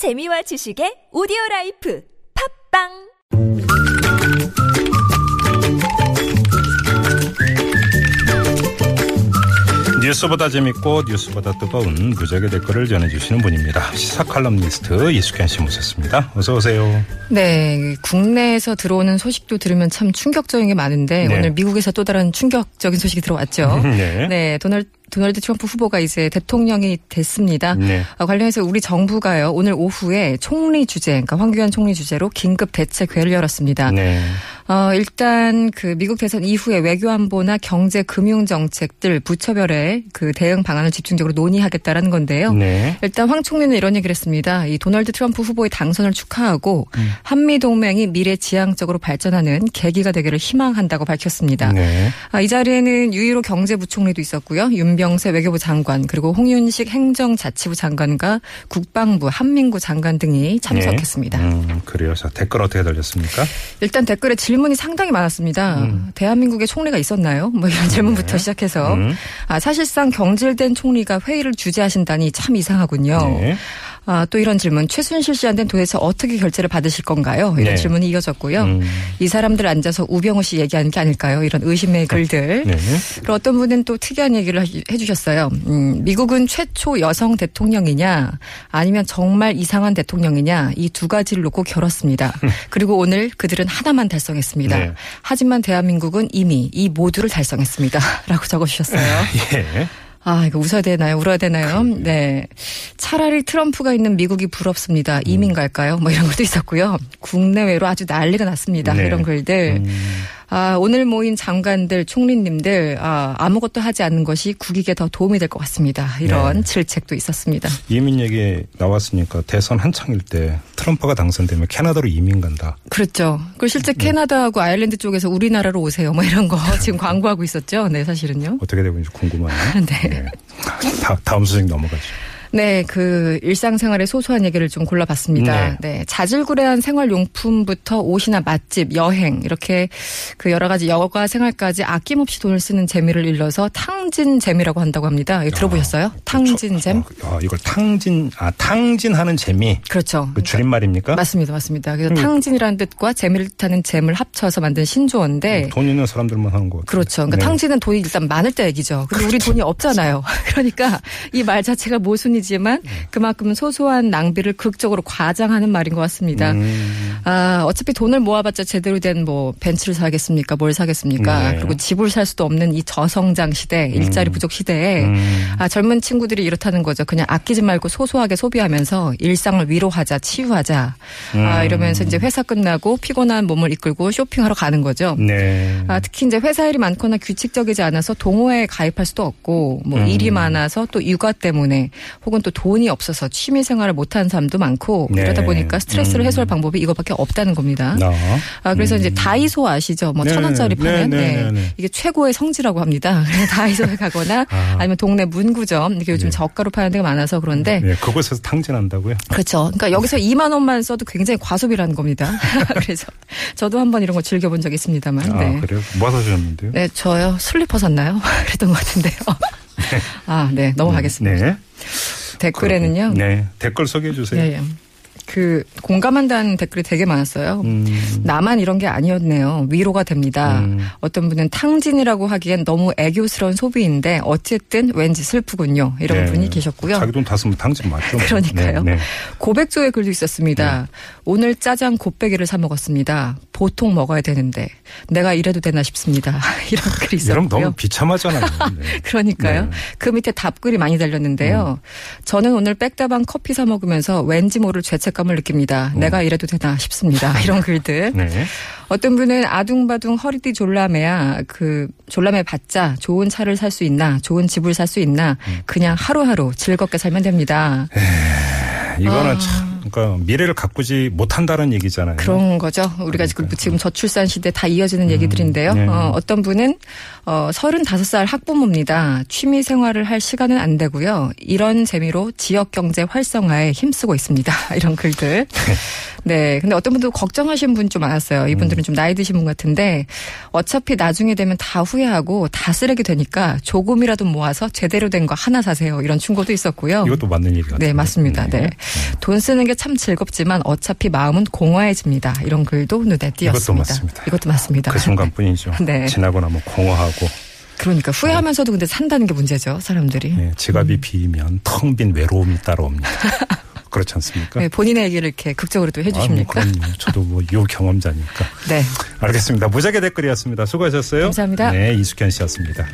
재미와 지식의 오디오 라이프 팟빵 뉴스보다 재밌고 뉴스보다 뜨거운 무적의 댓글을 전해주시는 분입니다. 시사 칼럼니스트 이숙현 씨 모셨습니다. 어서 오세요. 네, 국내에서 들어오는 소식도 들으면 참 충격적인 게 많은데 네. 오늘 미국에서 또 다른 충격적인 소식이 들어왔죠. 네. 네, 도널 도널드 트럼프 후보가 이제 대통령이 됐습니다. 네. 아, 관련해서 우리 정부가요 오늘 오후에 총리 주재, 그러니까 황교안 총리 주재로 긴급 대책회를 열었습니다. 네. 어, 일단 그 미국 대선 이후에 외교안보나 경제 금융 정책들 부처별의 그 대응 방안을 집중적으로 논의하겠다라는 건데요. 네. 일단 황 총리는 이런 얘기를 했습니다. 이 도널드 트럼프 후보의 당선을 축하하고 음. 한미 동맹이 미래 지향적으로 발전하는 계기가 되기를 희망한다고 밝혔습니다. 네. 아, 이 자리에는 유일호 경제부총리도 있었고요. 윤 병세 외교부 장관 그리고 홍윤식 행정자치부 장관과 국방부 한민구 장관 등이 참석했습니다. 네. 음, 그래요. 자, 댓글 어떻게 달렸습니까? 일단 댓글에 질문이 상당히 많았습니다. 대한민국에 총리가 있었나요? 뭐 이런 질문부터 시작해서 음. 아, 사실상 경질된 총리가 회의를 주재하신다니 참 이상하군요. 네. 아, 또 이런 질문. 최순실 씨한테는 도대체 어떻게 결재를 받으실 건가요? 이런 네. 질문이 이어졌고요. 음. 이 사람들 앉아서 우병우 씨 얘기하는 게 아닐까요? 이런 의심의 글들. 네. 그리고 어떤 분은 또 특이한 얘기를 하- 해주셨어요. 음, 미국은 최초 여성 대통령이냐, 아니면 정말 이상한 대통령이냐, 이 두 가지를 놓고 겨뤘습니다. 그리고 오늘 그들은 하나만 달성했습니다. 네. 하지만 대한민국은 이미 이 모두를 달성했습니다. 라고 적어주셨어요. 예. 아, 이거 웃어야 되나요? 울어야 되나요? 네. 차라리 트럼프가 있는 미국이 부럽습니다. 음. 이민 갈까요? 뭐 이런 것도 있었고요. 국내외로 아주 난리가 났습니다. 네. 이런 글들. 음. 아, 오늘 모인 장관들, 총리님들, 아, 아무것도 하지 않는 것이 국익에 더 도움이 될 것 같습니다. 이런 네. 질책도 있었습니다. 이민 얘기 나왔으니까 대선 한창일 때 트럼프가 당선되면 캐나다로 이민 간다. 그렇죠. 그리고 실제 네. 캐나다하고 아일랜드 쪽에서 우리나라로 오세요. 뭐 이런 거 지금 광고하고 있었죠. 네, 사실은요. 어떻게 되고 있는지 궁금하네요. 네. 다, 다음 소식 넘어가죠. 네, 그 일상생활의 소소한 얘기를 좀 골라봤습니다. 네. 자질구레한 생활용품부터 옷이나 맛집, 여행 이렇게 그 여러 가지 여가 생활까지 아낌없이 돈을 쓰는 재미를 일러서 탕진 재미라고 한다고 합니다. 이거 들어보셨어요? 탕진 잼? 아, 이걸 탕진, 아, 탕진하는 재미. 그렇죠. 그 줄임말입니까? 맞습니다, 맞습니다. 그래서 음. 탕진이라는 뜻과 재미를 타는 잼을 합쳐서 만든 신조어인데. 돈 있는 사람들만 하는 거. 그렇죠. 그러니까 네. 탕진은 돈이 일단 많을 때 얘기죠. 근데 우리 돈이 없잖아요. 그러니까 이 말 자체가 모순이 지만 그만큼 소소한 낭비를 극적으로 과장하는 말인 것 같습니다. 음, 아, 어차피 돈을 모아봤자 제대로 된 뭐 벤츠를 사겠습니까? 뭘 사겠습니까? 네. 그리고 집을 살 수도 없는 이 저성장 시대, 일자리 부족 시대에 음. 아, 젊은 친구들이 이렇다는 거죠. 그냥 아끼지 말고 소소하게 소비하면서 일상을 위로하자, 치유하자. 아, 음. 이러면서 이제 회사 끝나고 피곤한 몸을 이끌고 쇼핑하러 가는 거죠. 네. 아, 특히 이제 회사 일이 많거나 규칙적이지 않아서 동호회에 가입할 수도 없고 뭐 음. 일이 많아서 또 육아 때문에 혹은 또 돈이 없어서 취미 생활을 못하는 사람도 많고 네. 그러다 보니까 스트레스를 음. 해소할 방법이 이거밖에 없다는 겁니다. 나. 아, 그래서 이제 다이소 아시죠? 뭐 네, 천 원짜리 네, 파는 네, 네. 네, 네. 이게 최고의 성지라고 합니다. 다이소에 가거나 아. 아니면 동네 문구점 이게 요즘 네. 저가로 파는 데가 많아서 그런데 네, 그곳에서 탕진한다고요? 그렇죠. 그러니까 여기서 2만 원만 써도 굉장히 과소비라는 겁니다. 그래서 저도 한번 이런 거 즐겨본 적이 있습니다만. 네. 아, 그래요? 뭐 사셨는데요? 네, 저요. 슬리퍼 샀나요? 그랬던 것 같은데요. 아, 네. 넘어가겠습니다. 네. 댓글에는요. 네. 댓글 소개해 주세요. 예, 예. 그 공감한다는 댓글이 되게 많았어요. 음. 나만 이런 게 아니었네요. 위로가 됩니다. 음. 어떤 분은 탕진이라고 하기엔 너무 애교스러운 소비인데 어쨌든 왠지 슬프군요. 이런 네. 분이 계셨고요. 자기 돈 다 쓰면 탕진 맞죠? 그러니까요. 네, 네. 고백조의 글도 있었습니다. 오늘 짜장 곱빼기를 사 먹었습니다. 보통 먹어야 되는데 내가 이래도 되나 싶습니다. 이런 글이 이런 있었고요. 너무 비참하잖아요. 네. 그러니까요. 네. 그 밑에 답글이 많이 달렸는데요. 저는 오늘 백다방 커피 사 먹으면서 왠지 모를 죄책감을 느낍니다. 내가 이래도 되나 싶습니다. 이런 글들. 네. 어떤 분은 아둥바둥 허리띠 졸라매야 그 졸라매 받자 좋은 차를 살 수 있나 좋은 집을 살 수 있나 그냥 하루하루 즐겁게 살면 됩니다. 이거는 아. 참, 그러니까 미래를 가꾸지 못한다는 얘기잖아요. 그런 거죠. 우리가 지금, 지금 저출산 시대 다 이어지는 얘기들인데요. 네. 어, 어떤 분은 어, 35살 학부모입니다. 취미 생활을 할 시간은 안 되고요. 이런 재미로 지역 경제 활성화에 힘쓰고 있습니다. 이런 글들. 네. 근데 어떤 분도 걱정하시는 분 좀 많았어요. 이분들은 음. 좀 나이 드신 분 같은데 어차피 나중에 되면 다 후회하고 다 쓰레기 되니까 조금이라도 모아서 제대로 된 거 하나 사세요. 이런 충고도 있었고요. 이것도 맞는 얘기 같아요. 네, 맞습니다. 네. 돈 쓰는 게 참 즐겁지만 어차피 마음은 공허해집니다. 이런 글도 눈에 띄었습니다. 이것도 맞습니다. 이것도 맞습니다. 그 순간뿐이죠. 네. 지나고 나면 공허하고 그러니까 후회하면서도 근데 산다는 게 문제죠. 사람들이. 예, 지갑이 비면 텅 빈 외로움이 따라옵니다. 그렇지 않습니까? 네, 본인의 얘기를 이렇게 극적으로 또 해주십니까? 아, 뭐 그럼요. 저도 뭐 요 경험자니까. 네. 알겠습니다. 무작위 댓글이었습니다. 수고하셨어요. 감사합니다. 네, 이숙현 씨였습니다.